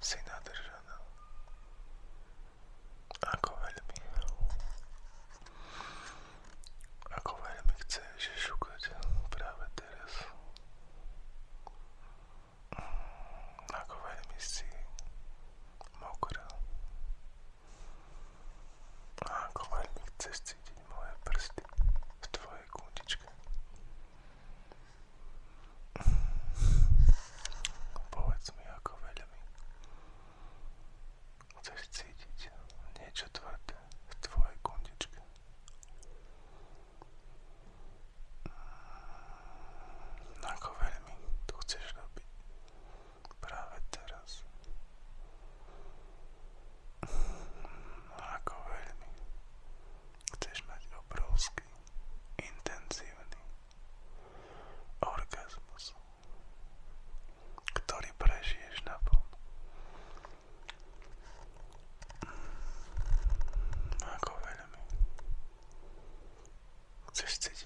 se nada já não. Akovalimi. Akovalimi chce ještě šukat právě teraz. Akovalimi si mokra. Akovalimi chce si цисцит.